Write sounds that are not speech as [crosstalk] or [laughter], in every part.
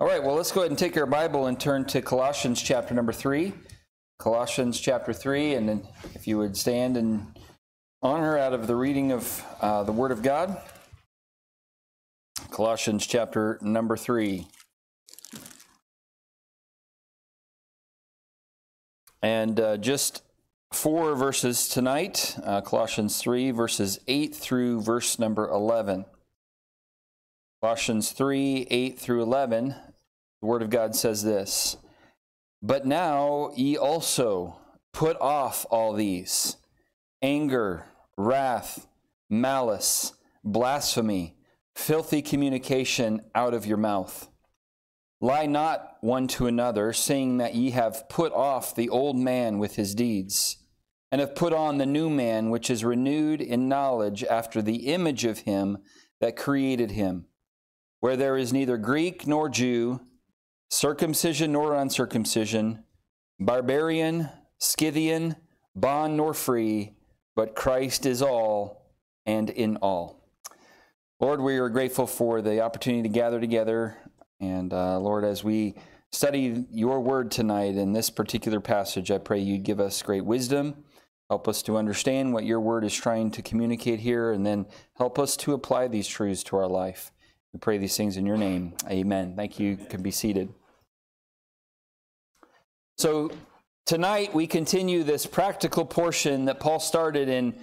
All right, well, let's go ahead and take our Bible and turn to Colossians chapter number 3. Colossians chapter 3, and then if you would stand in honor out of the reading of uh, the Word of God. Colossians chapter number 3. And uh, just four verses tonight uh, Colossians 3, verses 8 through verse number 11. Colossians 3 8 through 11, the Word of God says this But now ye also put off all these anger, wrath, malice, blasphemy, filthy communication out of your mouth. Lie not one to another, saying that ye have put off the old man with his deeds, and have put on the new man, which is renewed in knowledge after the image of him that created him where there is neither Greek nor Jew, circumcision nor uncircumcision, barbarian, Scythian, bond nor free, but Christ is all and in all. Lord, we are grateful for the opportunity to gather together. And uh, Lord, as we study your word tonight in this particular passage, I pray you'd give us great wisdom. Help us to understand what your word is trying to communicate here, and then help us to apply these truths to our life. We pray these things in your name. Amen. Thank you. you can be seated. So, tonight we continue this practical portion that Paul started in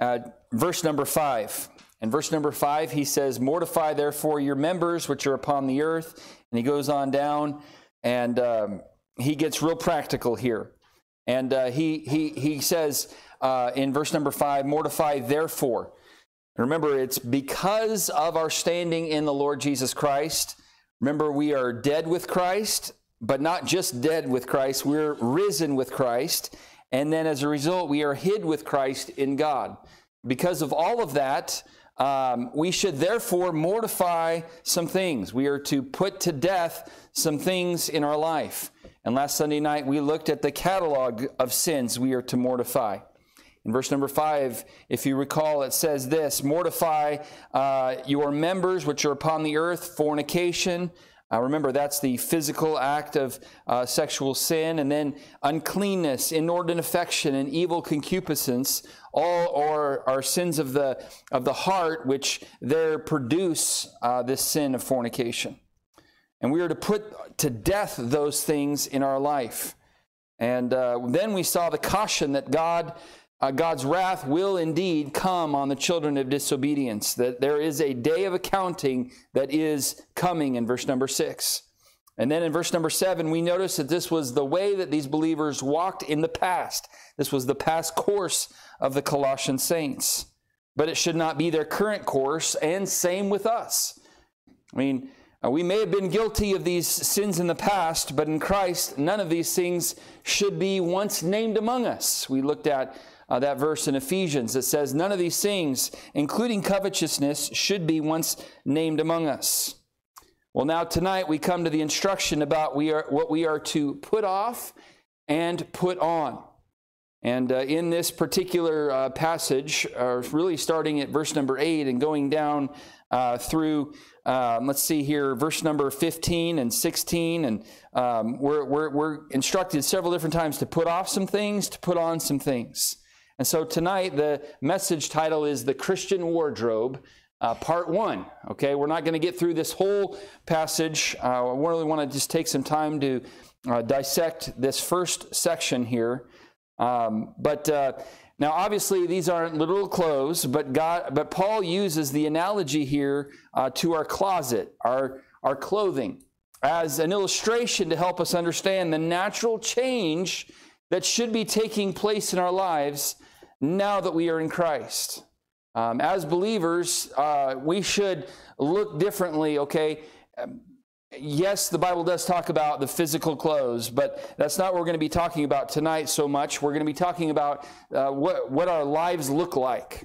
uh, verse number five. In verse number five, he says, Mortify therefore your members which are upon the earth. And he goes on down and um, he gets real practical here. And uh, he, he, he says uh, in verse number five, Mortify therefore. Remember, it's because of our standing in the Lord Jesus Christ. Remember, we are dead with Christ, but not just dead with Christ, we're risen with Christ. And then as a result, we are hid with Christ in God. Because of all of that, um, we should therefore mortify some things. We are to put to death some things in our life. And last Sunday night, we looked at the catalog of sins we are to mortify. In verse number five, if you recall, it says this Mortify uh, your members which are upon the earth, fornication. Uh, remember, that's the physical act of uh, sexual sin, and then uncleanness, inordinate affection, and evil concupiscence. All are, are sins of the, of the heart, which there produce uh, this sin of fornication. And we are to put to death those things in our life. And uh, then we saw the caution that God uh, God's wrath will indeed come on the children of disobedience, that there is a day of accounting that is coming in verse number six. And then in verse number seven, we notice that this was the way that these believers walked in the past. This was the past course of the Colossian saints. But it should not be their current course, and same with us. I mean, uh, we may have been guilty of these sins in the past, but in Christ, none of these things should be once named among us. We looked at uh, that verse in Ephesians that says, None of these things, including covetousness, should be once named among us. Well, now tonight we come to the instruction about we are, what we are to put off and put on. And uh, in this particular uh, passage, uh, really starting at verse number 8 and going down uh, through, um, let's see here, verse number 15 and 16. And um, we're, we're, we're instructed several different times to put off some things, to put on some things. And so tonight, the message title is The Christian Wardrobe, uh, part one. Okay, we're not going to get through this whole passage. Uh, I really want to just take some time to uh, dissect this first section here. Um, but uh, now, obviously, these aren't literal clothes, but God, but Paul uses the analogy here uh, to our closet, our our clothing, as an illustration to help us understand the natural change that should be taking place in our lives now that we are in Christ. Um, as believers, uh, we should look differently, okay? Um, yes, the Bible does talk about the physical clothes, but that's not what we're going to be talking about tonight so much. We're going to be talking about uh, what, what our lives look like,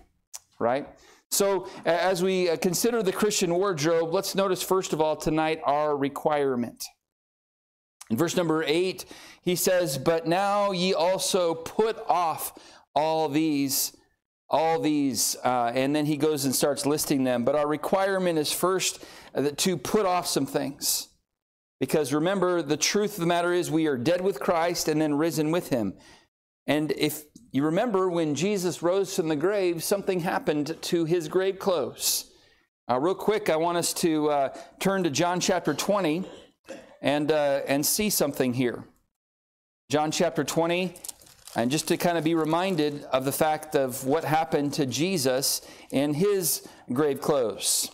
right? So, as we uh, consider the Christian wardrobe, let's notice first of all tonight our requirement. In verse number eight, he says, But now ye also put off all these all these uh, and then he goes and starts listing them but our requirement is first uh, to put off some things Because remember, the truth of the matter is we are dead with Christ and then risen with him. And if you remember when Jesus rose from the grave, something happened to his grave clothes. Uh, real quick, I want us to uh, turn to John chapter 20 and, uh, and see something here. John chapter 20, and just to kind of be reminded of the fact of what happened to Jesus in his grave clothes.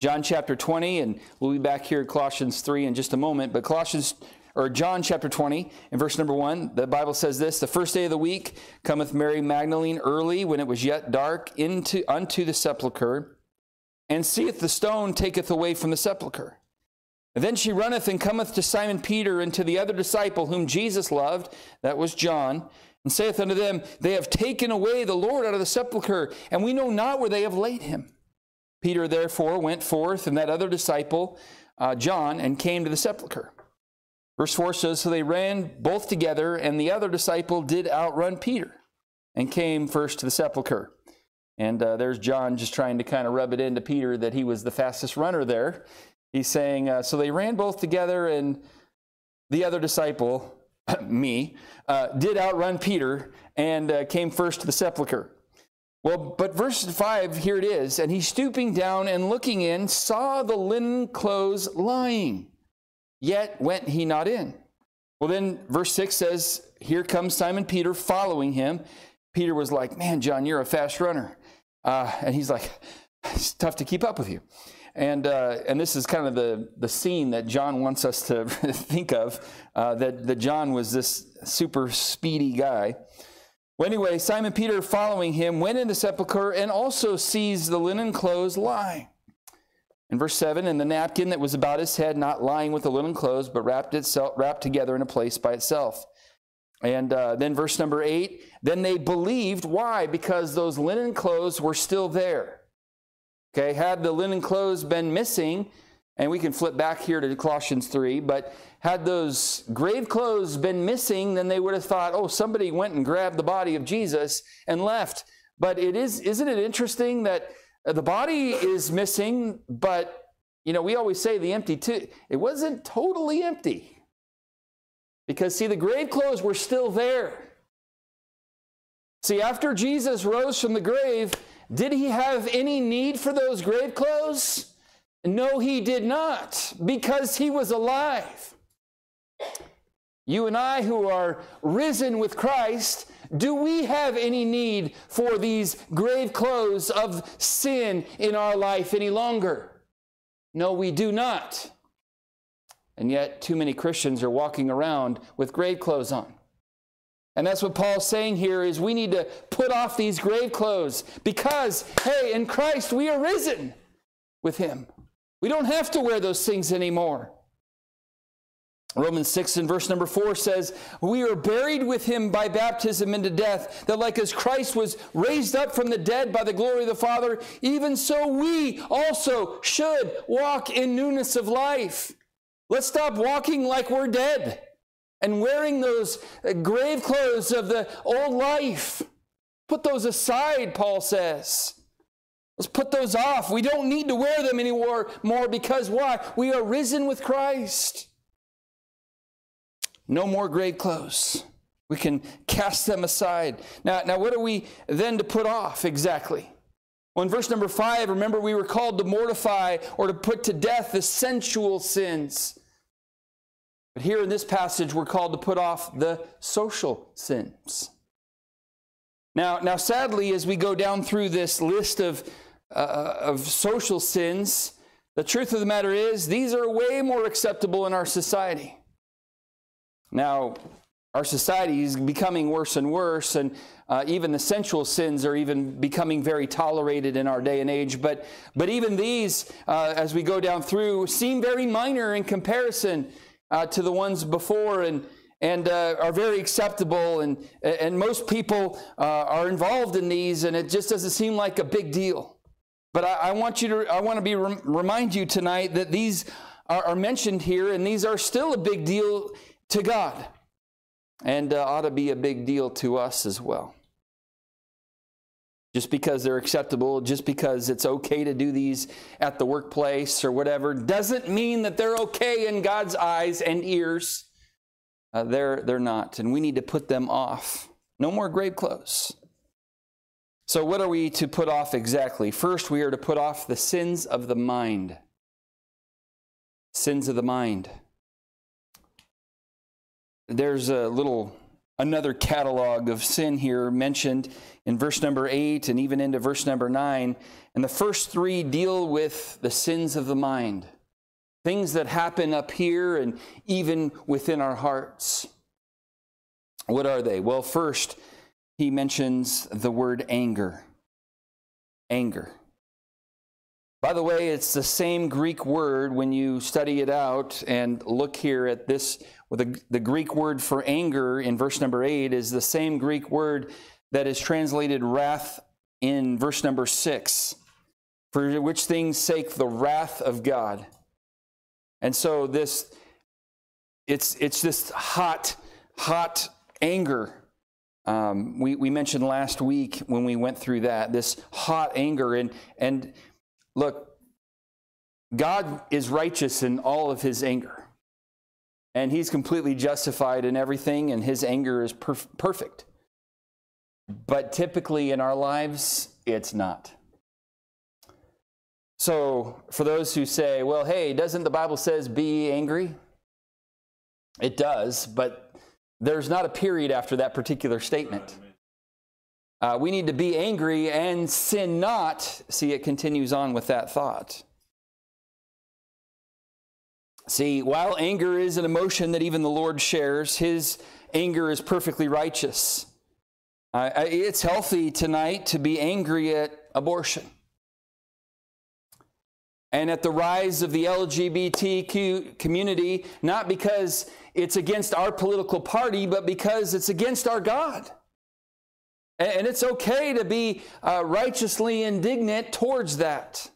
John chapter 20, and we'll be back here Colossians 3 in just a moment, but Colossians or John chapter 20 in verse number 1, the Bible says this, the first day of the week cometh Mary Magdalene early when it was yet dark into unto the sepulchre and seeth the stone taketh away from the sepulchre. And then she runneth and cometh to Simon Peter and to the other disciple whom Jesus loved, that was John, and saith unto them, They have taken away the Lord out of the sepulchre, and we know not where they have laid him. Peter therefore went forth, and that other disciple, uh, John, and came to the sepulchre. Verse 4 says, So they ran both together, and the other disciple did outrun Peter, and came first to the sepulchre. And uh, there's John just trying to kind of rub it into Peter that he was the fastest runner there. He's saying, uh, So they ran both together, and the other disciple, [laughs] me, uh, did outrun Peter and uh, came first to the sepulchre. Well, but verse 5, here it is. And he stooping down and looking in, saw the linen clothes lying, yet went he not in. Well, then verse 6 says, Here comes Simon Peter following him. Peter was like, Man, John, you're a fast runner. Uh, and he's like, It's tough to keep up with you. And, uh, and this is kind of the, the scene that John wants us to [laughs] think of uh, that, that John was this super speedy guy. Well, anyway, Simon Peter, following him, went into the sepulchre and also sees the linen clothes lie. In verse 7, and the napkin that was about his head, not lying with the linen clothes, but wrapped, itself, wrapped together in a place by itself. And uh, then verse number 8, then they believed. Why? Because those linen clothes were still there. Okay, had the linen clothes been missing, and we can flip back here to Colossians 3, but had those grave clothes been missing, then they would have thought, oh, somebody went and grabbed the body of Jesus and left. But it is, isn't it interesting that uh, the body is missing, but, you know, we always say the empty tomb. It wasn't totally empty. Because, see, the grave clothes were still there. See, after Jesus rose from the grave, did he have any need for those grave clothes? No, he did not, because he was alive. You and I, who are risen with Christ, do we have any need for these grave clothes of sin in our life any longer? No, we do not. And yet, too many Christians are walking around with grave clothes on. And that's what Paul's saying here is we need to put off these grave clothes because, hey, in Christ we are risen with him. We don't have to wear those things anymore. Romans 6 and verse number 4 says, We are buried with him by baptism into death, that like as Christ was raised up from the dead by the glory of the Father, even so we also should walk in newness of life. Let's stop walking like we're dead and wearing those uh, grave clothes of the old life. Put those aside, Paul says. Let's put those off. We don't need to wear them anymore more because why? We are risen with Christ. No more grave clothes. We can cast them aside. Now, now what are we then to put off exactly? Well, in verse number five, remember we were called to mortify or to put to death the sensual sins. But here in this passage, we're called to put off the social sins. Now, now sadly, as we go down through this list of, uh, of social sins, the truth of the matter is these are way more acceptable in our society. Now, our society is becoming worse and worse, and uh, even the sensual sins are even becoming very tolerated in our day and age. But, but even these, uh, as we go down through, seem very minor in comparison uh, to the ones before and, and uh, are very acceptable. And, and most people uh, are involved in these, and it just doesn't seem like a big deal. But I, I want you to, I want to be remind you tonight that these are, are, mentioned here, and these are still a big deal to God, and uh, ought to be a big deal to us as well. Just because they're acceptable, just because it's okay to do these at the workplace or whatever, doesn't mean that they're okay in God's eyes and ears. Uh, they're, they're not, and we need to put them off. No more grave clothes. So, what are we to put off exactly? First, we are to put off the sins of the mind. Sins of the mind. There's a little another catalog of sin here mentioned in verse number 8 and even into verse number 9. And the first three deal with the sins of the mind, things that happen up here and even within our hearts. What are they? Well, first, he mentions the word anger. Anger. By the way, it's the same Greek word when you study it out and look here at this. Well, the, the Greek word for anger in verse number 8 is the same Greek word that is translated wrath in verse number 6, for which things sake the wrath of God. And so this it's it's this hot, hot anger. Um, we, we mentioned last week when we went through that, this hot anger. And, and look, God is righteous in all of his anger. And he's completely justified in everything, and his anger is perf- perfect. But typically in our lives, it's not. So, for those who say, well, hey, doesn't the Bible says be angry? It does, but there's not a period after that particular statement. Uh, we need to be angry and sin not. See, it continues on with that thought. See, while anger is an emotion that even the Lord shares, his anger is perfectly righteous. Uh, it's healthy tonight to be angry at abortion and at the rise of the LGBTQ community, not because it's against our political party, but because it's against our God. And it's okay to be uh, righteously indignant towards that.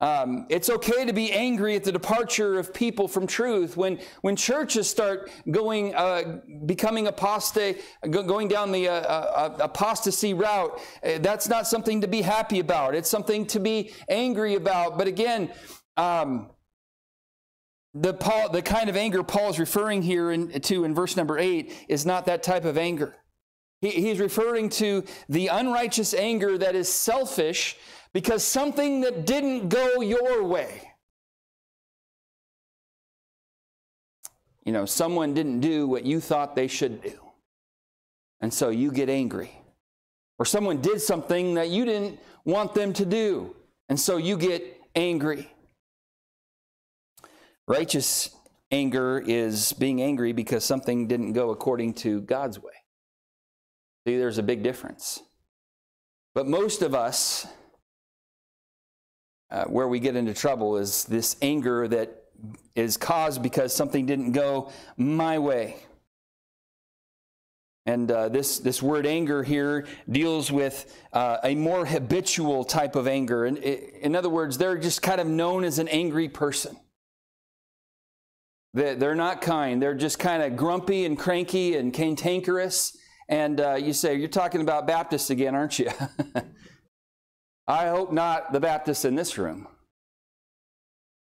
Um, it's okay to be angry at the departure of people from truth. When, when churches start going, uh, becoming apostate, going down the uh, uh, apostasy route, uh, that's not something to be happy about. It's something to be angry about. But again, um, the, Paul, the kind of anger Paul is referring here in, to in verse number eight is not that type of anger. He, he's referring to the unrighteous anger that is selfish because something that didn't go your way. You know, someone didn't do what you thought they should do. And so you get angry. Or someone did something that you didn't want them to do. And so you get angry. Righteous anger is being angry because something didn't go according to God's way. See, there's a big difference. But most of us uh, where we get into trouble is this anger that is caused because something didn't go my way. And uh, this, this word anger here deals with uh, a more habitual type of anger. And in other words, they're just kind of known as an angry person. They're not kind. They're just kind of grumpy and cranky and cantankerous. And uh, you say, You're talking about Baptists again, aren't you? [laughs] I hope not the Baptists in this room.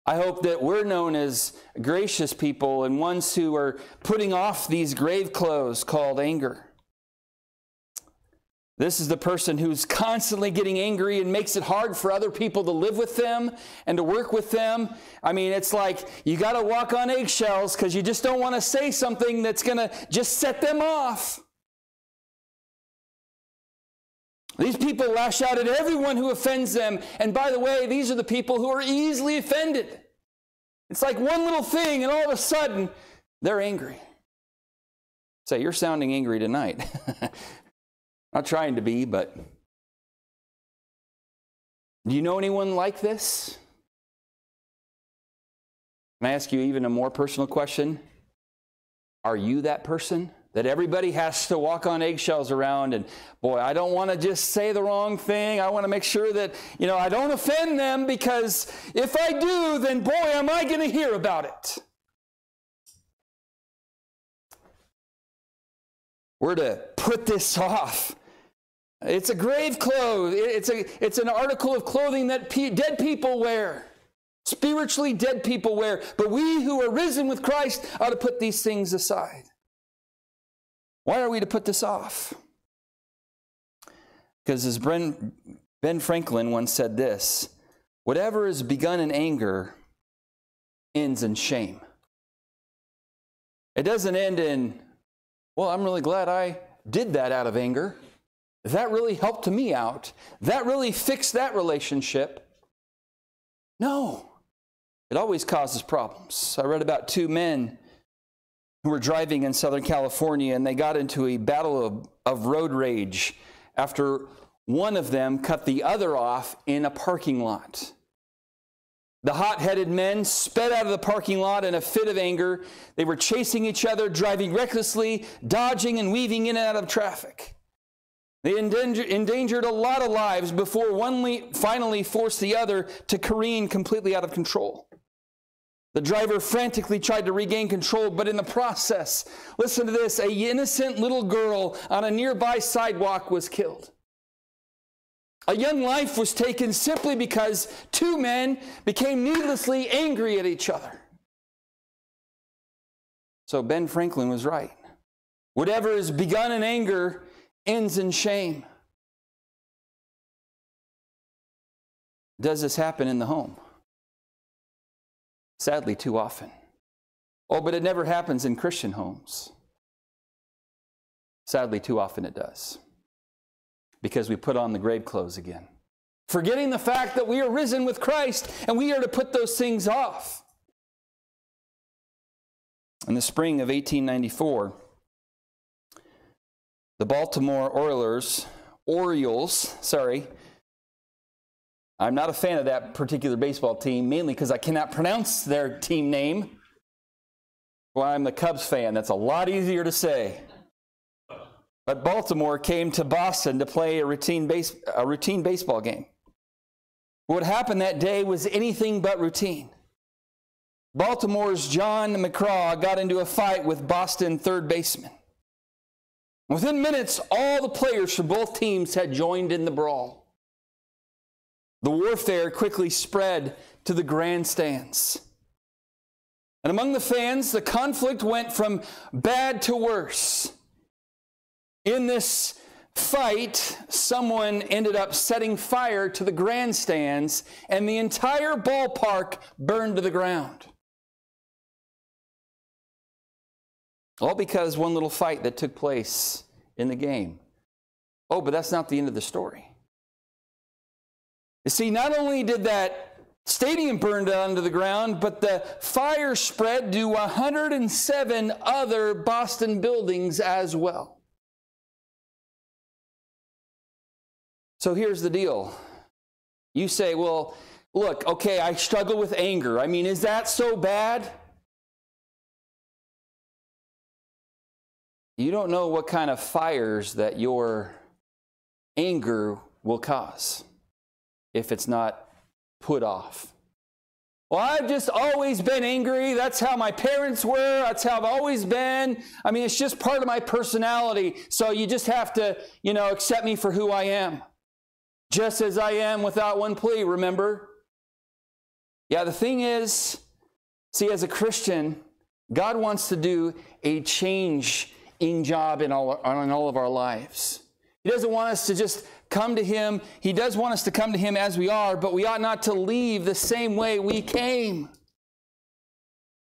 I hope that we're known as gracious people and ones who are putting off these grave clothes called anger. This is the person who's constantly getting angry and makes it hard for other people to live with them and to work with them. I mean, it's like you got to walk on eggshells because you just don't want to say something that's going to just set them off. These people lash out at everyone who offends them. And by the way, these are the people who are easily offended. It's like one little thing, and all of a sudden, they're angry. Say, you're sounding angry tonight. [laughs] Not trying to be, but. Do you know anyone like this? Can I ask you even a more personal question? Are you that person? That everybody has to walk on eggshells around and boy i don't want to just say the wrong thing i want to make sure that you know i don't offend them because if i do then boy am i going to hear about it we're to put this off It's a grave clothes. It's, a, it's an article of clothing that pe- dead people wear. Spiritually dead people wear. But we who are risen with Christ ought to put these things aside. Why are we to put this off? Because as Ben, ben Franklin once said this whatever is begun in anger ends in shame. It doesn't end in, well, I'm really glad I did that out of anger. That really helped me out. That really fixed that relationship. No, it always causes problems. I read about two men who were driving in Southern California and they got into a battle of, of road rage after one of them cut the other off in a parking lot. The hot headed men sped out of the parking lot in a fit of anger. They were chasing each other, driving recklessly, dodging and weaving in and out of traffic. They endangered a lot of lives before one finally forced the other to careen completely out of control. The driver frantically tried to regain control, but in the process, listen to this a innocent little girl on a nearby sidewalk was killed. A young life was taken simply because two men became needlessly angry at each other. So Ben Franklin was right. Whatever is begun in anger ends in shame. Does this happen in the home? Sadly, too often. Oh, but it never happens in Christian homes. Sadly, too often it does because we put on the grave clothes again. Forgetting the fact that we are risen with Christ and we are to put those things off. In the spring of 1894, the Baltimore Oilers, Orioles, sorry, I'm not a fan of that particular baseball team, mainly because I cannot pronounce their team name. Well, I'm the Cubs fan. That's a lot easier to say. But Baltimore came to Boston to play a routine, base, a routine baseball game. What happened that day was anything but routine. Baltimore's John McGraw got into a fight with Boston third baseman. Within minutes, all the players for both teams had joined in the brawl. The warfare quickly spread to the grandstands. And among the fans, the conflict went from bad to worse. In this fight, someone ended up setting fire to the grandstands, and the entire ballpark burned to the ground. All because one little fight that took place in the game. Oh, but that's not the end of the story. You see, not only did that stadium burn down to the ground, but the fire spread to 107 other Boston buildings as well. So here's the deal. You say, well, look, okay, I struggle with anger. I mean, is that so bad? You don't know what kind of fires that your anger will cause if it's not put off. Well, I've just always been angry. That's how my parents were. That's how I've always been. I mean, it's just part of my personality. So you just have to, you know, accept me for who I am just as I am without one plea, remember? Yeah, the thing is, see, as a Christian, God wants to do a changing job in all, in all of our lives. He doesn't want us to just come to Him. He does want us to come to Him as we are, but we ought not to leave the same way we came.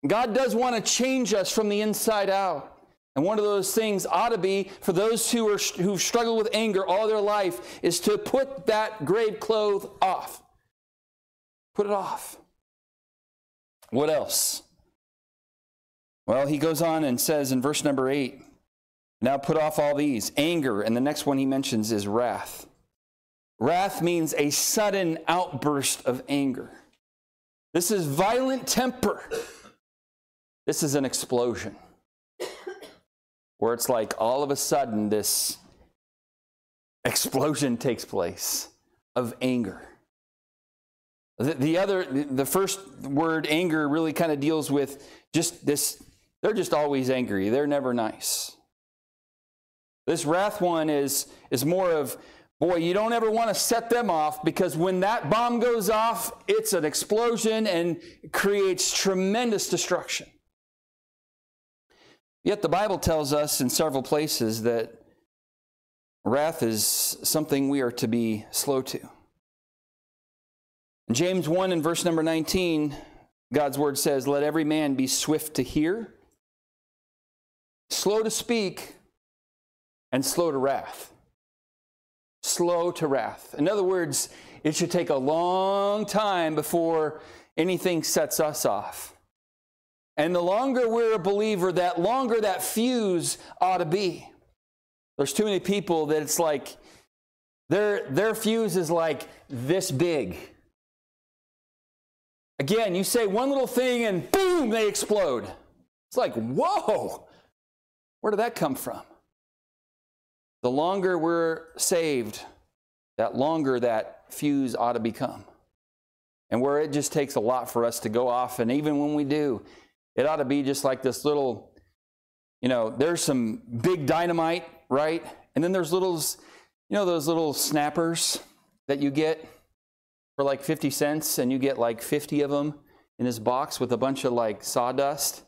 God does want to change us from the inside out. And one of those things ought to be for those who are who've struggled with anger all their life is to put that grave cloth off. Put it off. What else? Well, he goes on and says in verse number 8, now put off all these anger, and the next one he mentions is wrath. Wrath means a sudden outburst of anger. This is violent temper. This is an explosion [coughs] where it's like all of a sudden this explosion takes place of anger. The, the other, the first word, anger, really kind of deals with just this, they're just always angry. They're never nice. This wrath one is, is more of boy, you don't ever want to set them off because when that bomb goes off, it's an explosion and creates tremendous destruction. Yet the Bible tells us in several places that wrath is something we are to be slow to. In James 1 and verse number 19, God's word says, Let every man be swift to hear, slow to speak, and slow to wrath slow to wrath. In other words, it should take a long time before anything sets us off. And the longer we're a believer, that longer that fuse ought to be. There's too many people that it's like their, their fuse is like this big. Again, you say one little thing and boom, they explode. It's like, whoa, where did that come from? The longer we're saved, that longer that fuse ought to become. And where it just takes a lot for us to go off, and even when we do, it ought to be just like this little, you know, there's some big dynamite, right? And then there's little, you know, those little snappers that you get for like 50 cents, and you get like 50 of them in this box with a bunch of like sawdust.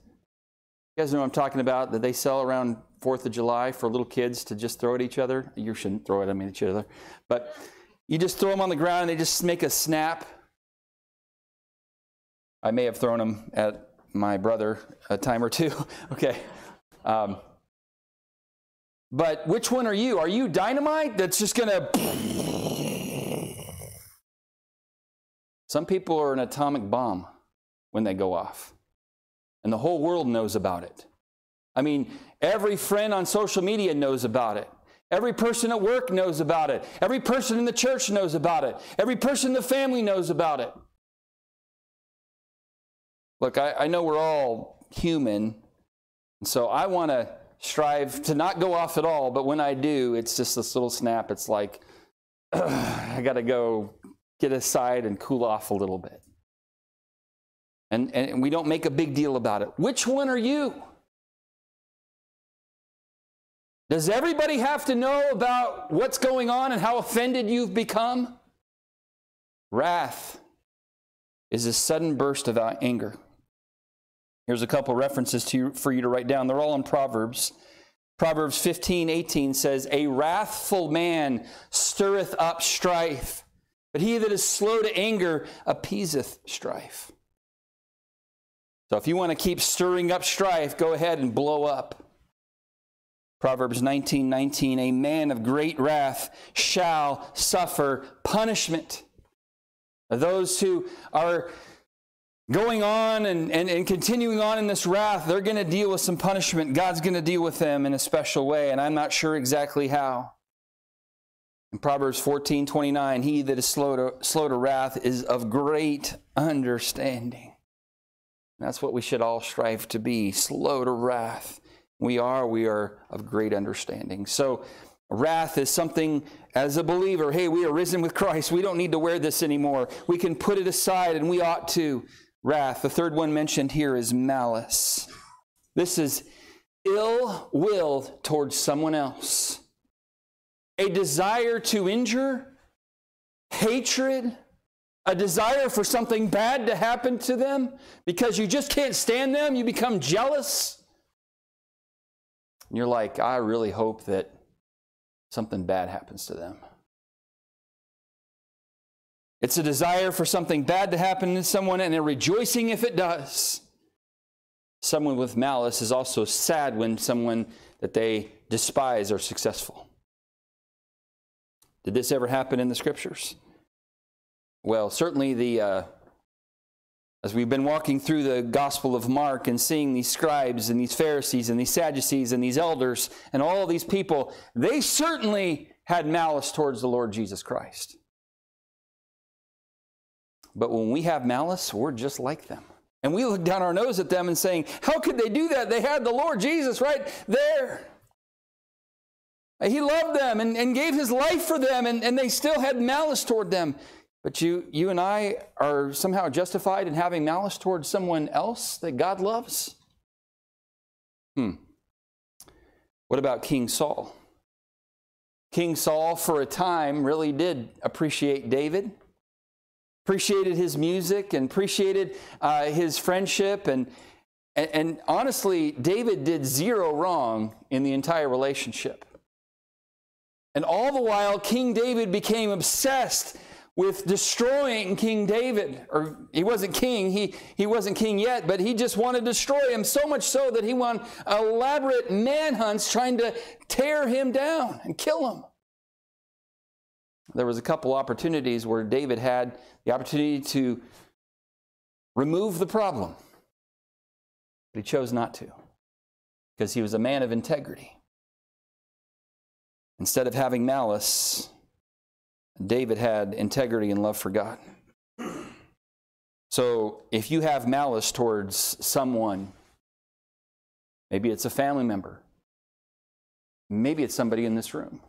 You guys know what I'm talking about that they sell around Fourth of July for little kids to just throw at each other. You shouldn't throw it, I mean, each other. But you just throw them on the ground and they just make a snap. I may have thrown them at my brother a time or two. [laughs] okay. Um, but which one are you? Are you dynamite that's just going to. Some people are an atomic bomb when they go off, and the whole world knows about it. I mean, every friend on social media knows about it. Every person at work knows about it. Every person in the church knows about it. Every person in the family knows about it. Look, I, I know we're all human, and so I want to strive to not go off at all, but when I do, it's just this little snap. It's like, [clears throat] I got to go get aside and cool off a little bit. And, and we don't make a big deal about it. Which one are you? Does everybody have to know about what's going on and how offended you've become? Wrath is a sudden burst of anger. Here's a couple references to you, for you to write down. They're all in Proverbs. Proverbs 15, 18 says, A wrathful man stirreth up strife, but he that is slow to anger appeaseth strife. So if you want to keep stirring up strife, go ahead and blow up. Proverbs 19 19, a man of great wrath shall suffer punishment. Those who are going on and, and, and continuing on in this wrath, they're going to deal with some punishment. God's going to deal with them in a special way, and I'm not sure exactly how. In Proverbs 14 29, he that is slow to, slow to wrath is of great understanding. That's what we should all strive to be slow to wrath we are, we are of great understanding. So, wrath is something as a believer, hey, we are risen with Christ. We don't need to wear this anymore. We can put it aside and we ought to. Wrath. The third one mentioned here is malice. This is ill will towards someone else, a desire to injure, hatred, a desire for something bad to happen to them because you just can't stand them. You become jealous. And you're like, I really hope that something bad happens to them. It's a desire for something bad to happen to someone and a rejoicing if it does. Someone with malice is also sad when someone that they despise are successful. Did this ever happen in the scriptures? Well, certainly the uh, as we've been walking through the Gospel of Mark and seeing these scribes and these Pharisees and these Sadducees and these elders and all these people, they certainly had malice towards the Lord Jesus Christ. But when we have malice, we're just like them. And we look down our nose at them and saying, How could they do that? They had the Lord Jesus right there. He loved them and, and gave his life for them, and, and they still had malice toward them. But you, you and I are somehow justified in having malice towards someone else that God loves? Hmm. What about King Saul? King Saul, for a time, really did appreciate David, appreciated his music, and appreciated uh, his friendship. And, and, and honestly, David did zero wrong in the entire relationship. And all the while, King David became obsessed with destroying King David. Or he wasn't king, he, he wasn't king yet, but he just wanted to destroy him so much so that he won elaborate manhunts trying to tear him down and kill him. There was a couple opportunities where David had the opportunity to remove the problem. But he chose not to because he was a man of integrity. Instead of having malice, David had integrity and love for God. So if you have malice towards someone, maybe it's a family member, maybe it's somebody in this room,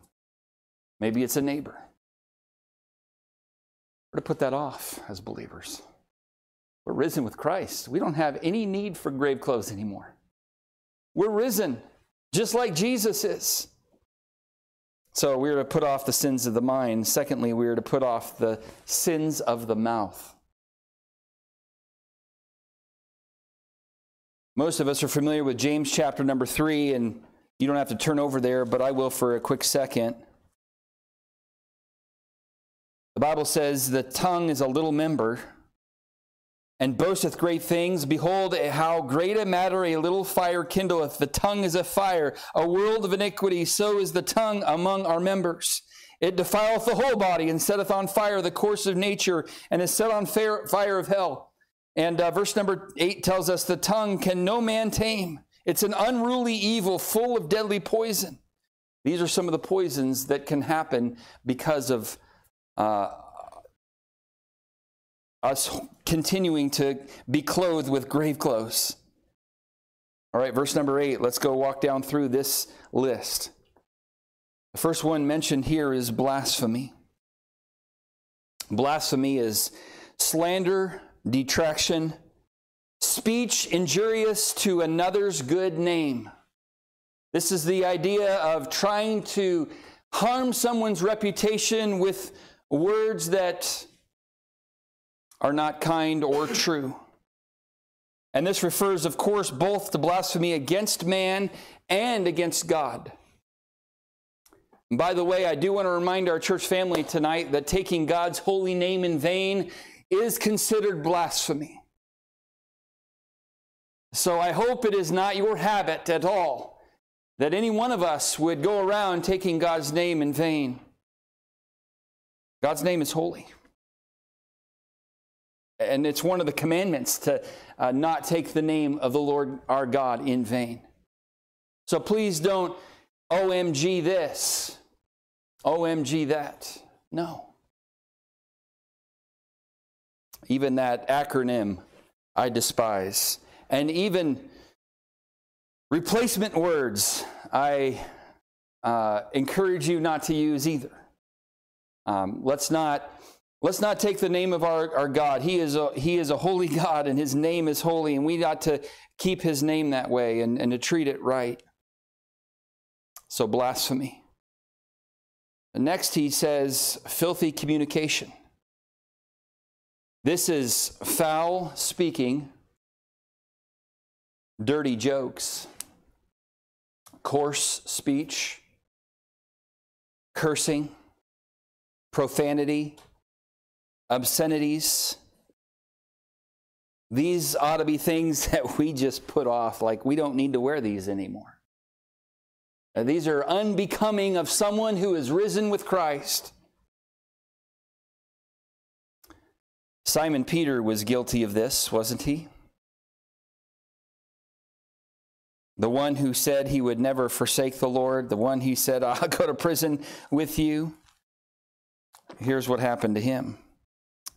maybe it's a neighbor. We're to put that off as believers. We're risen with Christ. We don't have any need for grave clothes anymore. We're risen just like Jesus is. So we are to put off the sins of the mind. Secondly, we are to put off the sins of the mouth. Most of us are familiar with James chapter number three, and you don't have to turn over there, but I will for a quick second. The Bible says the tongue is a little member and boasteth great things. Behold, how great a matter a little fire kindleth. The tongue is a fire, a world of iniquity. So is the tongue among our members. It defileth the whole body and setteth on fire the course of nature and is set on fire of hell. And uh, verse number eight tells us the tongue can no man tame. It's an unruly evil full of deadly poison. These are some of the poisons that can happen because of uh, us continuing to be clothed with grave clothes. All right, verse number eight, let's go walk down through this list. The first one mentioned here is blasphemy. Blasphemy is slander, detraction, speech injurious to another's good name. This is the idea of trying to harm someone's reputation with words that are not kind or true. And this refers, of course, both to blasphemy against man and against God. And by the way, I do want to remind our church family tonight that taking God's holy name in vain is considered blasphemy. So I hope it is not your habit at all that any one of us would go around taking God's name in vain. God's name is holy. And it's one of the commandments to uh, not take the name of the Lord our God in vain. So please don't OMG this, OMG that. No. Even that acronym I despise. And even replacement words I uh, encourage you not to use either. Um, let's not Let's not take the name of our, our God. He is, a, he is a holy [laughs] God and his name is holy, and we ought to keep his name that way and, and to treat it right. So, blasphemy. Next, he says, filthy communication. This is foul speaking, dirty jokes, coarse speech, cursing, profanity obscenities. These ought to be things [laughs] that we just put off, like we don't need to wear these anymore. These are unbecoming of someone who is risen with Christ. Simon Peter was guilty of this, wasn't he? The one who said he would never forsake the Lord, the one who said, I'll [laughs] go to prison with you. Here's what happened to him.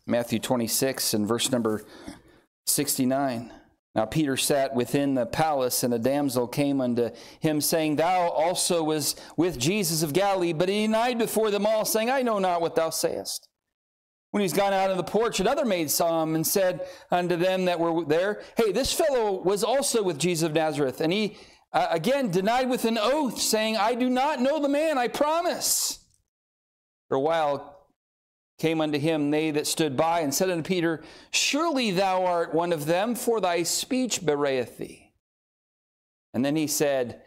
Matthew 26 and verse number 69. Now Peter sat within the palace, and a damsel came unto him, saying, Thou also was with Jesus of Galilee. But he denied before them all, saying, I know not what thou sayest. When he's gone out of the porch, another maid saw him and said unto them that were there, Hey, this fellow was also with Jesus of Nazareth. And he Uh, again, denied with an oath, saying, I do not know the man, I promise. For a while came unto him they that stood by and said unto Peter, Surely thou art one of them, for thy speech bewrayeth thee. And then he said,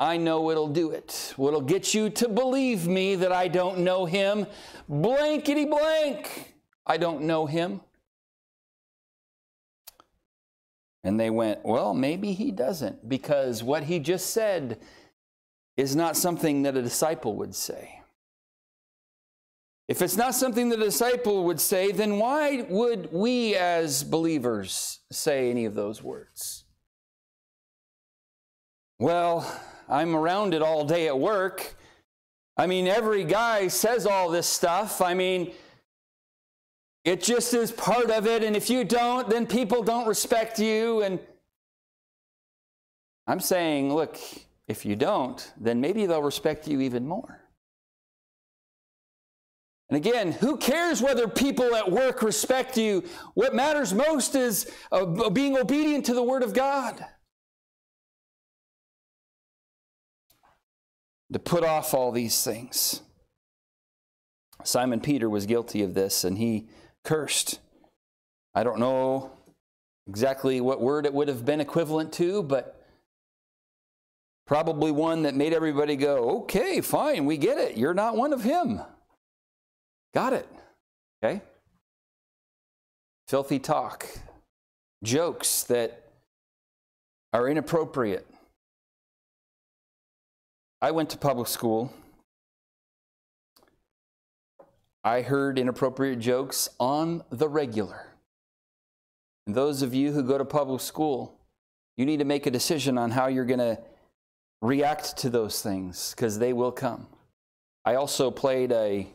I know what'll do it. What'll get you to believe me that I don't know him? Blankety blank. I don't know him. And they went, Well, maybe he doesn't, because what he just said is not something that a disciple would say. If it's not something the disciple would say, then why would we as believers say any of those words? Well, I'm around it all day at work. I mean, every guy says all this stuff. I mean, it just is part of it. And if you don't, then people don't respect you. And I'm saying, look, if you don't, then maybe they'll respect you even more. And again, who cares whether people at work respect you? What matters most is uh, being obedient to the Word of God. To put off all these things. Simon Peter was guilty of this, and he cursed. I don't know exactly what word it would have been equivalent to, but probably one that made everybody go, okay, fine, we get it. You're not one of him. Got it. Okay? Filthy talk, jokes that are inappropriate. I went to public school. I heard inappropriate jokes on the regular. And those of you who go to public school, you need to make a decision on how you're going to react to those things because they will come. I also played a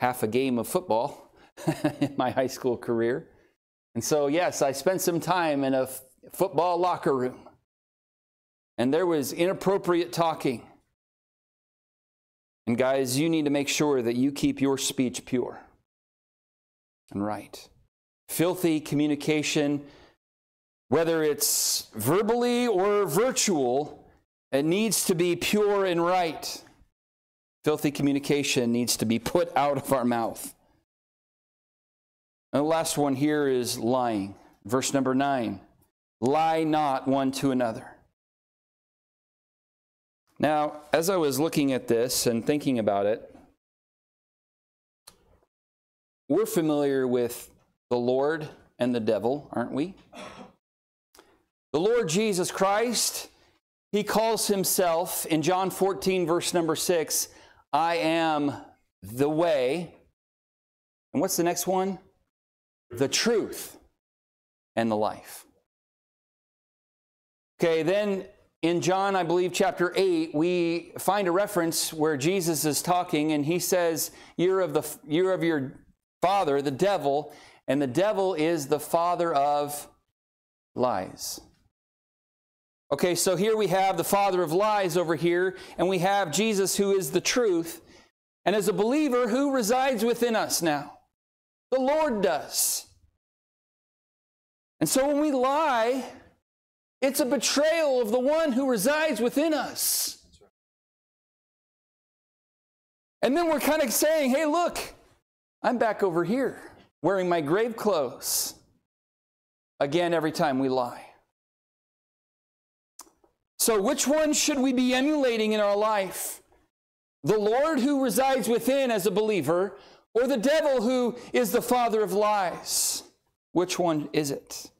half a game of football [laughs] in my high school career. And so, yes, I spent some time in a f- football locker room. And there was inappropriate talking. And guys, you need to make sure that you keep your speech pure and right. Filthy communication, whether it's verbally or virtual, it needs to be pure and right. Filthy communication needs to be put out of our mouth. And the last one here is lying. Verse number nine lie not one to another. Now, as I was looking at this and thinking about it, we're familiar with the Lord and the devil, aren't we? The Lord Jesus Christ, he calls himself in John 14, verse number 6, I am the way. And what's the next one? The truth and the life. Okay, then in John, I believe, chapter 8, we find a reference where Jesus is talking and he says, You're of, the, you're of your father, the devil, and the devil is the father of lies. Okay, so here we have the father of lies over here, and we have Jesus who is the truth. And as a believer, who resides within us now? The Lord does. And so when we lie, it's a betrayal of the one who resides within us. And then we're kind of saying, hey, look, I'm back over here wearing my grave clothes. Again, every time we lie. So, which one should we be emulating in our life? The Lord who resides within as a believer, or the devil who is the father of lies? Which one is it?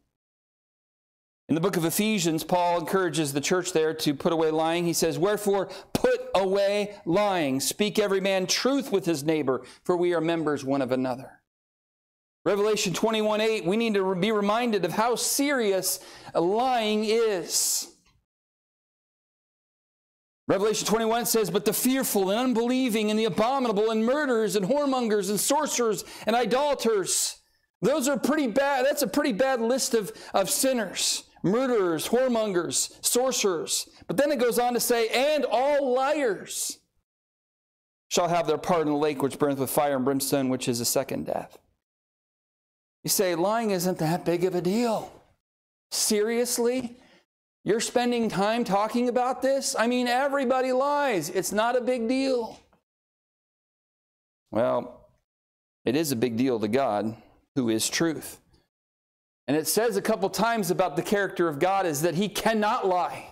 In the book of Ephesians, Paul encourages the church there to put away lying. He says, Wherefore, put away lying. Speak every man truth with his neighbor, for we are members one of another. Revelation 21 8, we need to be reminded of how serious lying is. Revelation 21 says, But the fearful and unbelieving and the abominable and murderers and whoremongers and sorcerers and idolaters, those are pretty bad. That's a pretty bad list of, of sinners murderers, whoremongers, sorcerers. But then it goes on to say, And all liars shall have their part in the lake which burneth with fire and brimstone, which is a second death. You say, lying isn't that big of a deal. Seriously? You're spending time talking about this? I mean, everybody lies. It's not a big deal. Well, it is a big deal to God, who is truth. And it says a couple times about the character of God is that he cannot lie.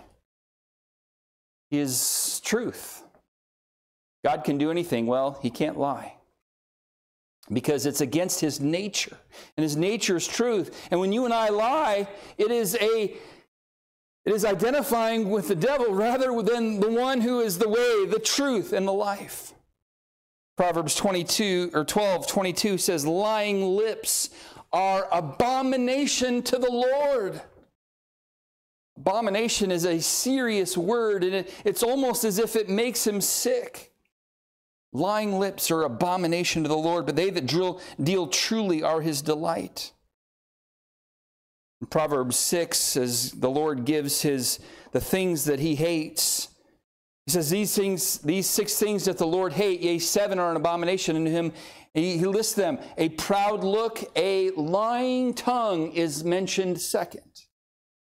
He is truth. God can do anything. Well, he can't lie because it's against his nature. And his nature is truth. And when you and I lie, it is a it is identifying with the devil rather than the one who is the way, the truth, and the life. Proverbs 22 or 12, 22 says, lying lips are abomination to the Lord. Abomination is a serious word, and it, it's almost as if it makes him sick. Lying lips are abomination to the Lord, but they that drill, deal truly are his delight. In Proverbs 6, as the Lord gives his the things that he hates, he says, These things, these six things that the Lord hate, yea, seven are an abomination unto him. He, he lists them. A proud look, a lying tongue is mentioned second.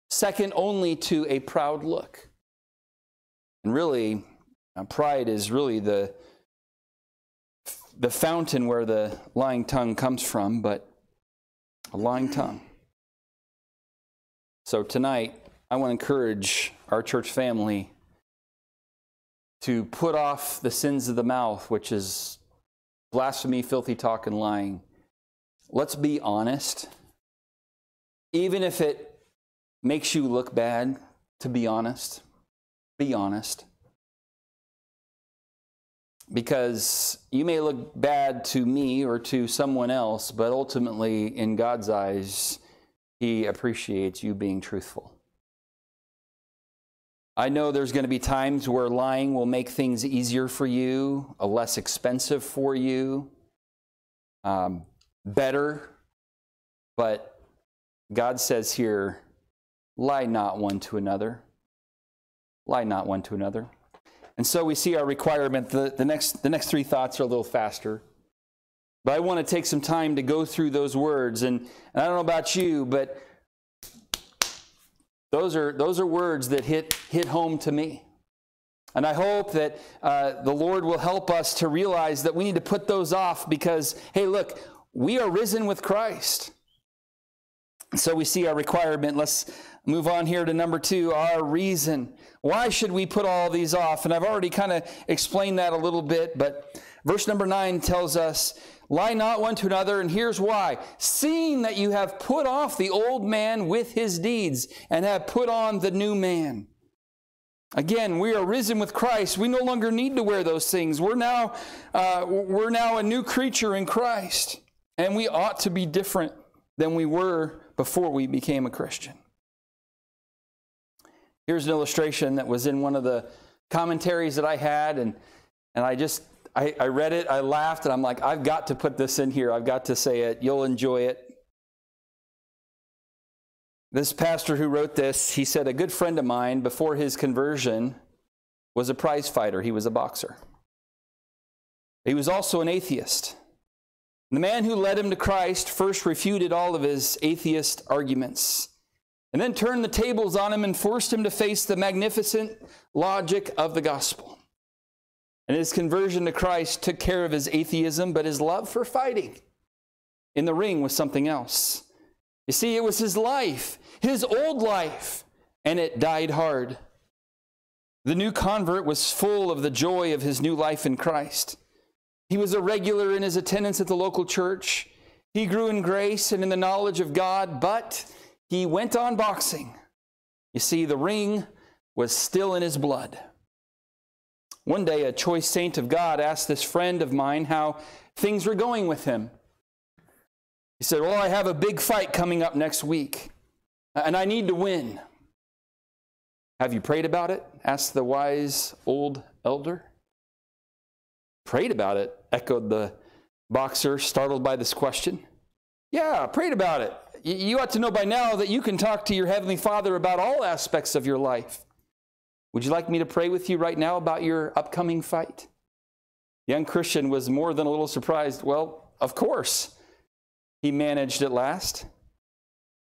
Second only to a proud look. And really, uh, pride is really the the fountain where the lying tongue comes from, but a lying tongue. So tonight, I want to encourage our church family to put off the sins of the mouth, which is blasphemy, filthy talk, and lying. Let's be honest. Even if it makes you look bad, to be honest, be honest because you may look bad to me or to someone else, but ultimately, in God's eyes, He appreciates you being truthful. I know there's going to be times where lying will make things easier for you, less expensive for you, um, better, but God says here, lie not one to another. Lie not one to another. And so we see our requirement. The, the, next, the next three thoughts are a little faster. But I want to take some time to go through those words. And, and I don't know about you, but those are, those are words that hit, hit home to me. And I hope that uh, the Lord will help us to realize that we need to put those off because, hey, look, we are risen with Christ. So we see our requirement. Let's move on here to number two our reason. Why should we put all these off? And I've already kind of explained that a little bit, but verse number nine tells us, Lie not one to another, and here's why. Seeing that you have put off the old man with his deeds, and have put on the new man. Again, we are risen with Christ. We no longer need to wear those things. We're now, uh, we're now a new creature in Christ, and we ought to be different than we were before we became a Christian. Here's an illustration that was in one of the commentaries that I had, and, and I just I, I read it, I laughed, and I'm like, I've got to put this in here. I've got to say it. You'll enjoy it. This pastor who wrote this, he said, A good friend of mine before his conversion was a prize fighter. He was a boxer. He was also an atheist. The man who led him to Christ first refuted all of his atheist arguments and then turned the tables on him and forced him to face the magnificent logic of the gospel. And his conversion to Christ took care of his atheism, but his love for fighting in the ring was something else. You see, it was his life, his old life, and it died hard. The new convert was full of the joy of his new life in Christ. He was a regular in his attendance at the local church. He grew in grace and in the knowledge of God, but he went on boxing. You see, the ring was still in his blood. One day, a choice saint of God asked this friend of mine how things were going with him. He said, Well, I have a big fight coming up next week, and I need to win. Have you prayed about it? asked the wise old elder. Prayed about it, echoed the boxer, startled by this question. Yeah, prayed about it. You ought to know by now that you can talk to your Heavenly Father about all aspects of your life. Would you like me to pray with you right now about your upcoming fight? young Christian was more than a little surprised. Well, of course, he managed at last.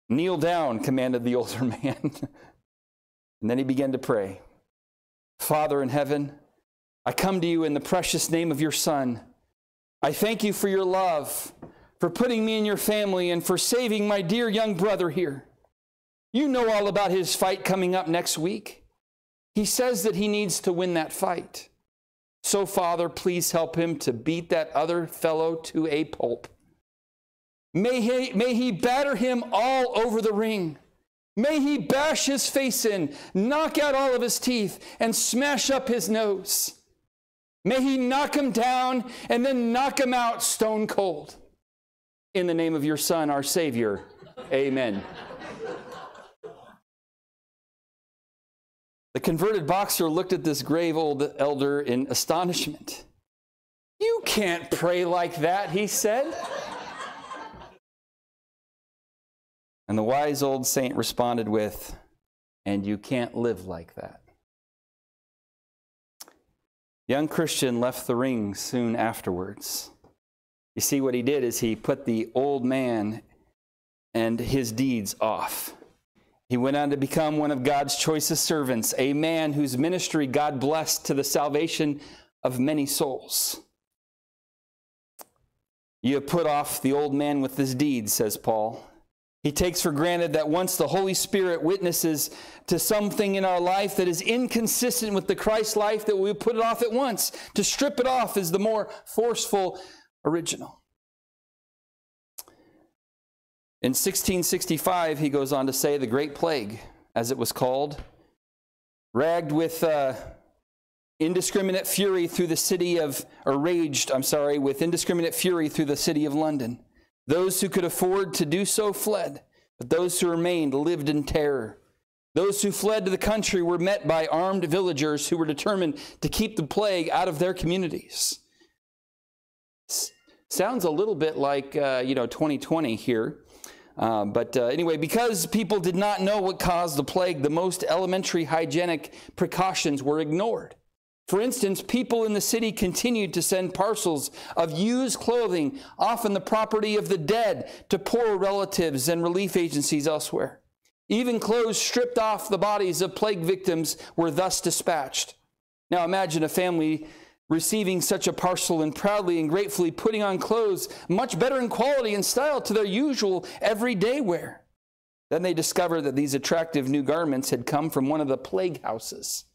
Kneel down, commanded the [laughs] older man. And then he began to pray Father in heaven, I come to you in the precious name of your Son. I thank you for your love, for putting me in your family, and for saving my dear young brother here. You know all about his fight coming up next week. He says that he needs to win that fight. So, Father, please help him to beat that other fellow to a pulp. May he, may he batter him all over the ring. May he bash his face in, knock out all of his teeth, and smash up his nose. May he knock him down and then knock him out stone cold. In the name of your Son, our Savior. Amen. The converted boxer looked at this grave old elder in astonishment. You can't pray like that, he said. And the wise old saint responded with, And you can't live like that. Young Christian left the ring soon afterwards. You see, what he did is he put the old man and his deeds off. He went on to become one of God's choicest servants, a man whose ministry God blessed to the salvation of many souls. You have put off the old man with his deeds, says Paul. He takes for granted that once the Holy Spirit witnesses to something in our life that is inconsistent with the Christ life, that we put it off at once. To strip it off is the more forceful original. In 1665, he goes on to say the Great Plague, as it was called, ragged with uh, indiscriminate fury through the city of, or raged, I'm sorry, with indiscriminate fury through the city of London. Those who could afford to do so fled, but those who remained lived in terror. Those who fled to the country were met by armed villagers who were determined to keep the plague out of their communities. S- sounds a little bit like, uh, you know, 2020 here. Uh, but uh, anyway, because people did not know what caused the plague, the most elementary hygienic precautions were ignored. For instance, people in the city continued to send parcels of used clothing, often the property of the dead, to poor relatives and relief agencies elsewhere. Even clothes stripped off the bodies of plague victims were thus dispatched. Now imagine a family receiving such a parcel and proudly and gratefully putting on clothes much better in quality and style to their usual everyday wear. Then they discovered that these attractive new garments had come from one of the plague houses.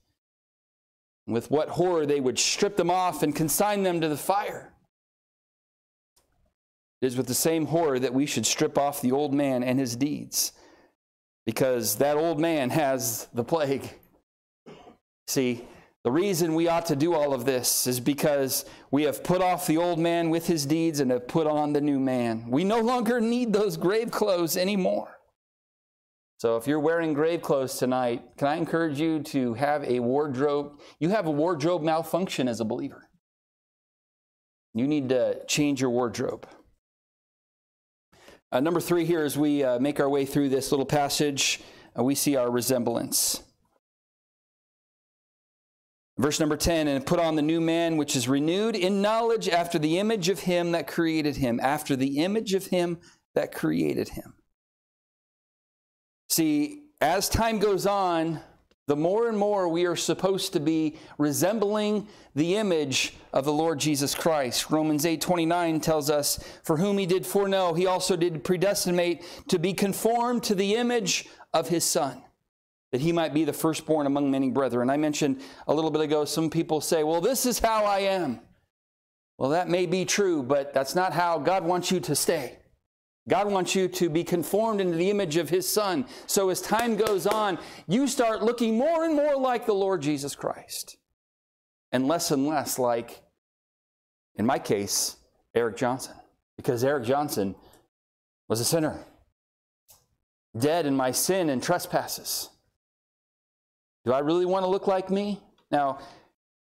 With what horror they would strip them off and consign them to the fire. It is with the same horror that we should strip off the old man and his deeds, because that old man has the plague. See, the reason we ought to do all of this is because we have put off the old man with his deeds and have put on the new man. We no longer need those grave clothes anymore. So if you're wearing grave clothes tonight, can I encourage you to have a wardrobe? You have a wardrobe malfunction as a believer. You need to change your wardrobe. Uh, number three, here as we uh, make our way through this little passage, uh, we see our resemblance. Verse number 10 and put on the new man which is renewed in knowledge after the image of him that created him, after the image of him that created him. See, as time goes on, the more and more we are supposed to be resembling the image of the Lord Jesus Christ. Romans 8:29 tells us, "For whom he did foreknow, he also did predestinate to be conformed to the image of his son." That he might be the firstborn among many brethren. I mentioned a little bit ago, some people say, well, this is how I am. Well, that may be true, but that's not how God wants you to stay. God wants you to be conformed into the image of his son. So as time goes on, you start looking more and more like the Lord Jesus Christ and less and less like, in my case, Eric Johnson, because Eric Johnson was a sinner, dead in my sin and trespasses. Do I really want to look like me? Now,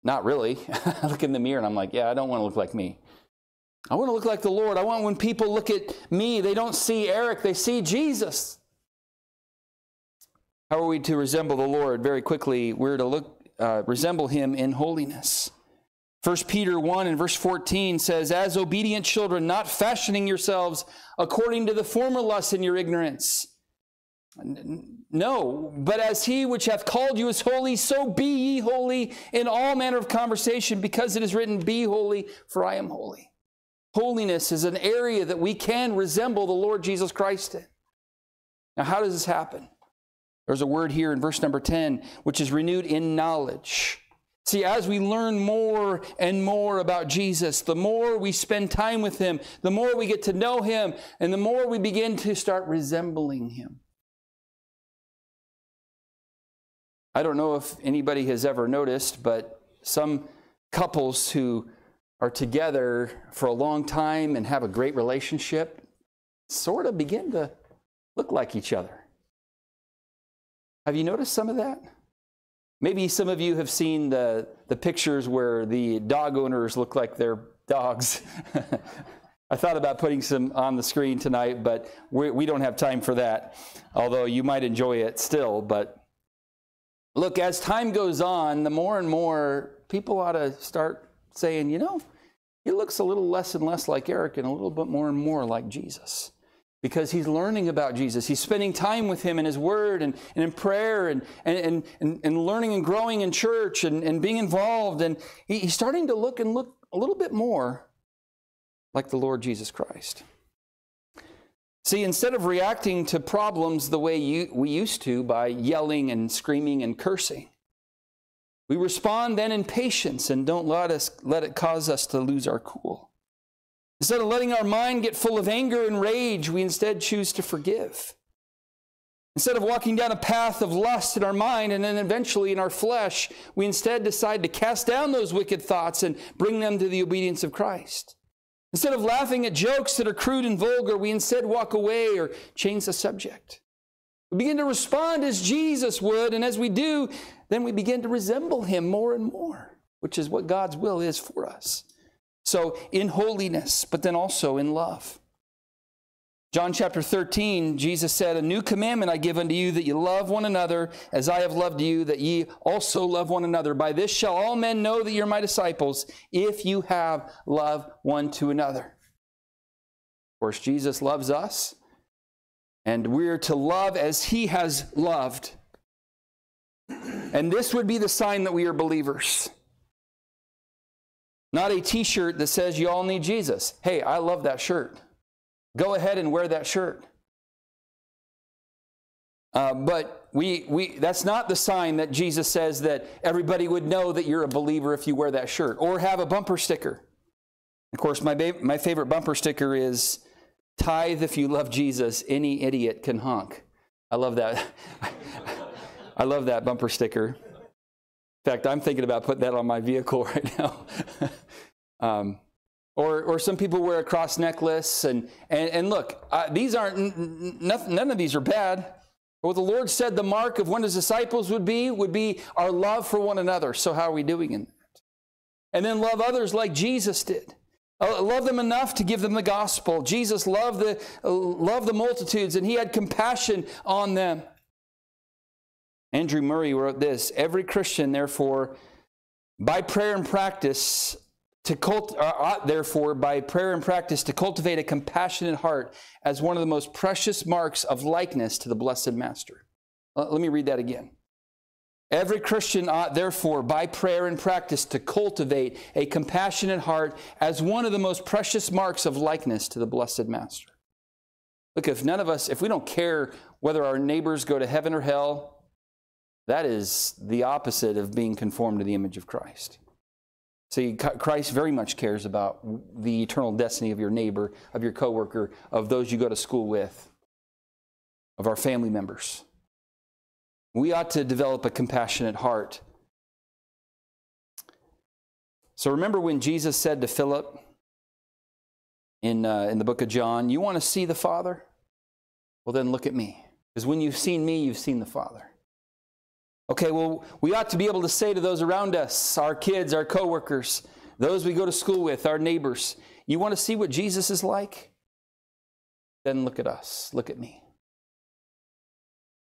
not really. [laughs] I look in the mirror and I'm like, yeah, I don't want to look like me. I want to look like the Lord. I want when people look at me, they don't see Eric, they see Jesus. How are we to resemble the Lord? Very quickly, we're to look uh, resemble him in holiness. 1 Peter 1 and verse 14 says, As obedient children, not fashioning yourselves according to the former lusts in your ignorance No, but as he which hath called you is holy, so be ye holy in all manner of conversation, because it is written, Be holy, for I am holy. Holiness is an area that we can resemble the Lord Jesus Christ in. Now, how does this happen? There's a word here in verse number 10, which is renewed in knowledge. See, as we learn more and more about Jesus, the more we spend time with Him, the more we get to know Him, and the more we begin to start resembling Him. I don't know if anybody has ever noticed, but some couples who are together for a long time and have a great relationship sort of begin to look like each other. Have you noticed some of that? Maybe some of you have seen the, the pictures where the dog owners look like their dogs. [laughs] I thought about putting some on the screen tonight, but we, we don't have time for that, although you might enjoy it still. But look, as time goes on, the more and more people ought to start saying, you know, he looks a little less and less like Eric and a little bit more and more like Jesus because he's learning about Jesus. He's spending time with him in his word and, and in prayer and, and, and, and learning and growing in church and, and being involved. And he, he's starting to look and look a little bit more like the Lord Jesus Christ. See, instead of reacting to problems the way you, we used to by yelling and screaming and cursing, we respond then in patience and don't let, us, let it cause us to lose our cool. Instead of letting our mind get full of anger and rage, we instead choose to forgive. Instead of walking down a path of lust in our mind and then eventually in our flesh, we instead decide to cast down those wicked thoughts and bring them to the obedience of Christ. Instead of laughing at jokes that are crude and vulgar, we instead walk away or change the subject. We begin to respond as Jesus would, and as we do, then we begin to resemble him more and more, which is what God's will is for us. So, in holiness, but then also in love. John chapter 13, Jesus said, A new commandment I give unto you, that you love one another as I have loved you, that ye also love one another. By this shall all men know that you're my disciples, if you have love one to another. Of course, Jesus loves us, and we're to love as he has loved. And this would be the sign that we are believers. Not a t shirt that says you all need Jesus. Hey, I love that shirt. Go ahead and wear that shirt. Uh, but we, we, that's not the sign that Jesus says that everybody would know that you're a believer if you wear that shirt or have a bumper sticker. Of course, my, ba- my favorite bumper sticker is tithe if you love Jesus, any idiot can honk. I love that. [laughs] I love that bumper sticker. In fact, I'm thinking about putting that on my vehicle [laughs] right now. [laughs] um, or, or some people wear a cross necklace. And, and, and look, uh, these aren't, none of these are bad. What the Lord said the mark of one of his disciples would be, would be our love for one another. So, how are we doing in that? And then love others like Jesus did. Uh, love them enough to give them the gospel. Jesus loved the, uh, loved the multitudes and he had compassion on them. Andrew Murray wrote this Every Christian, therefore, by prayer and practice, to cult, uh, ought therefore by prayer and practice to cultivate a compassionate heart as one of the most precious marks of likeness to the blessed master. Let me read that again. Every christian ought therefore by prayer and practice to cultivate a compassionate heart as one of the most precious marks of likeness to the blessed master. Look if none of us if we don't care whether our neighbors go to heaven or hell that is the opposite of being conformed to the image of Christ. See, Christ very much cares about the eternal destiny of your neighbor, of your coworker, of those you go to school with, of our family members. We ought to develop a compassionate heart. So remember when Jesus said to Philip in, uh, in the book of John, You want to see the Father? Well, then look at me. Because when you've seen me, you've seen the Father. Okay, well, we ought to be able to say to those around us, our kids, our coworkers, those we go to school with, our neighbors, you want to see what Jesus is like? Then look at us. Look at me.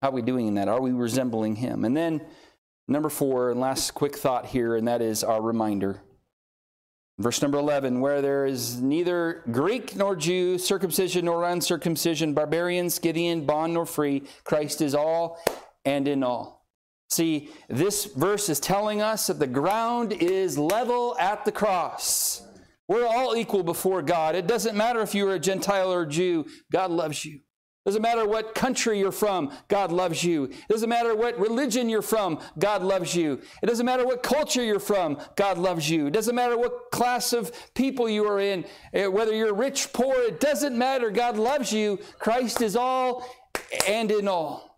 How are we doing in that? Are we resembling him? And then, number four, and last quick thought here, and that is our reminder. Verse number 11, where there is neither Greek nor Jew, circumcision nor uncircumcision, barbarian, Scythian, bond nor free, Christ is all and in all. See, this verse is telling us that the ground is level at the cross. We're all equal before God. It doesn't matter if you're a Gentile or a Jew, God loves you. Doesn't matter what country you're from, God loves you. It doesn't matter what religion you're from, God loves you. It doesn't matter what culture you're from, God loves you. It doesn't matter what class of people you are in, eh, whether you're rich, poor, it doesn't matter. God loves you. Christ is all and in all.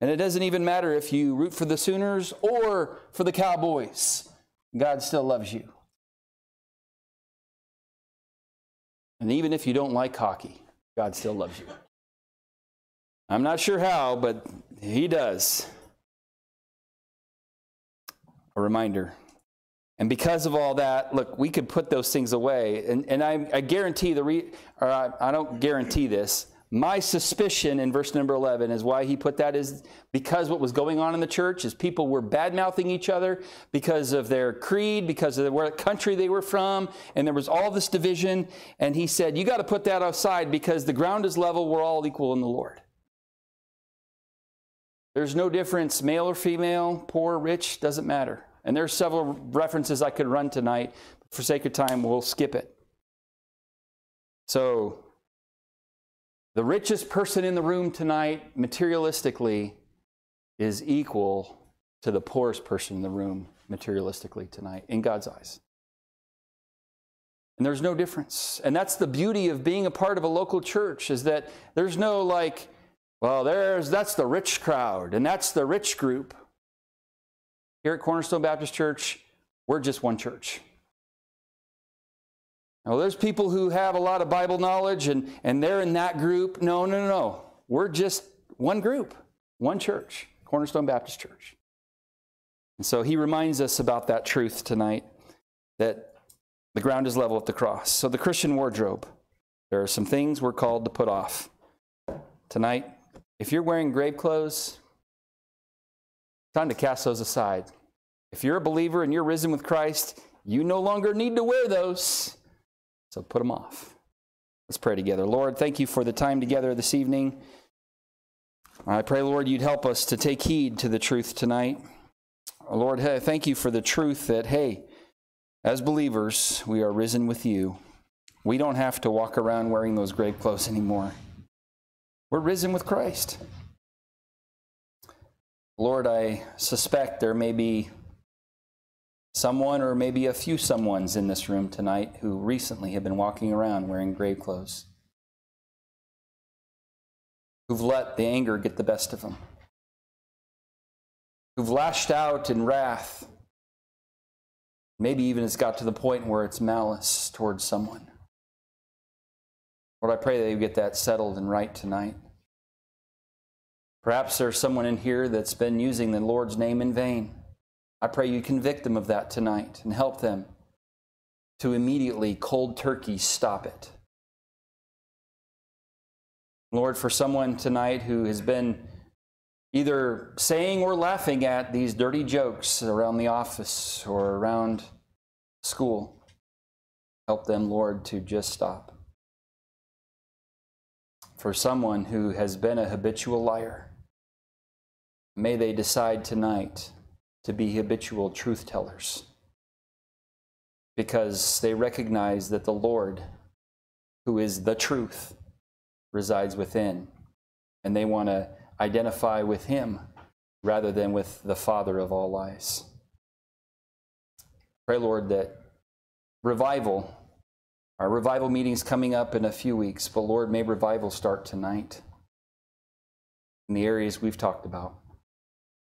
And it doesn't even matter if you root for the Sooners or for the Cowboys, God still loves you. And even if you don't like hockey, God still loves you. I'm not sure how, but he does. A reminder. And because of all that, look, we could put those things away. And, and I, I guarantee the, re, or I, I don't guarantee this. My suspicion in verse number 11 is why he put that is because what was going on in the church is people were bad mouthing each other because of their creed, because of what country they were from, and there was all this division. And he said, You got to put that aside because the ground is level, we're all equal in the Lord. There's no difference, male or female, poor, rich, doesn't matter. And there's several references I could run tonight. But For sake of time, we'll skip it. So, the richest person in the room tonight, materialistically, is equal to the poorest person in the room, materialistically, tonight, in God's eyes. And there's no difference. And that's the beauty of being a part of a local church, is that there's no like, well, there's that's the rich crowd, and that's the rich group. Here at Cornerstone Baptist Church, we're just one church. Now, there's people who have a lot of Bible knowledge and, and they're in that group. No, no, no, no. We're just one group, one church, Cornerstone Baptist Church. And so he reminds us about that truth tonight that the ground is level at the cross. So, the Christian wardrobe, there are some things we're called to put off. Tonight, if you're wearing grave clothes, time to cast those aside. If you're a believer and you're risen with Christ, you no longer need to wear those. So put them off. Let's pray together. Lord, thank you for the time together this evening. I pray, Lord, you'd help us to take heed to the truth tonight. Lord, thank you for the truth that, hey, as believers, we are risen with you. We don't have to walk around wearing those grave clothes anymore. We're risen with Christ. Lord, I suspect there may be someone or maybe a few someones in this room tonight who recently have been walking around wearing grave clothes, who've let the anger get the best of them, who've lashed out in wrath. Maybe even it's got to the point where it's malice towards someone. Lord, I pray that you get that settled and right tonight. Perhaps there's someone in here that's been using the Lord's name in vain. I pray you convict them of that tonight and help them to immediately cold turkey stop it. Lord, for someone tonight who has been either saying or laughing at these dirty jokes around the office or around school, help them, Lord, to just stop. For someone who has been a habitual liar, may they decide tonight to be habitual truth tellers because they recognize that the Lord, who is the truth, resides within, and they want to identify with Him rather than with the Father of all lies. Pray, Lord, that revival, our revival meeting's coming up in a few weeks, but Lord, may revival start tonight in the areas we've talked about.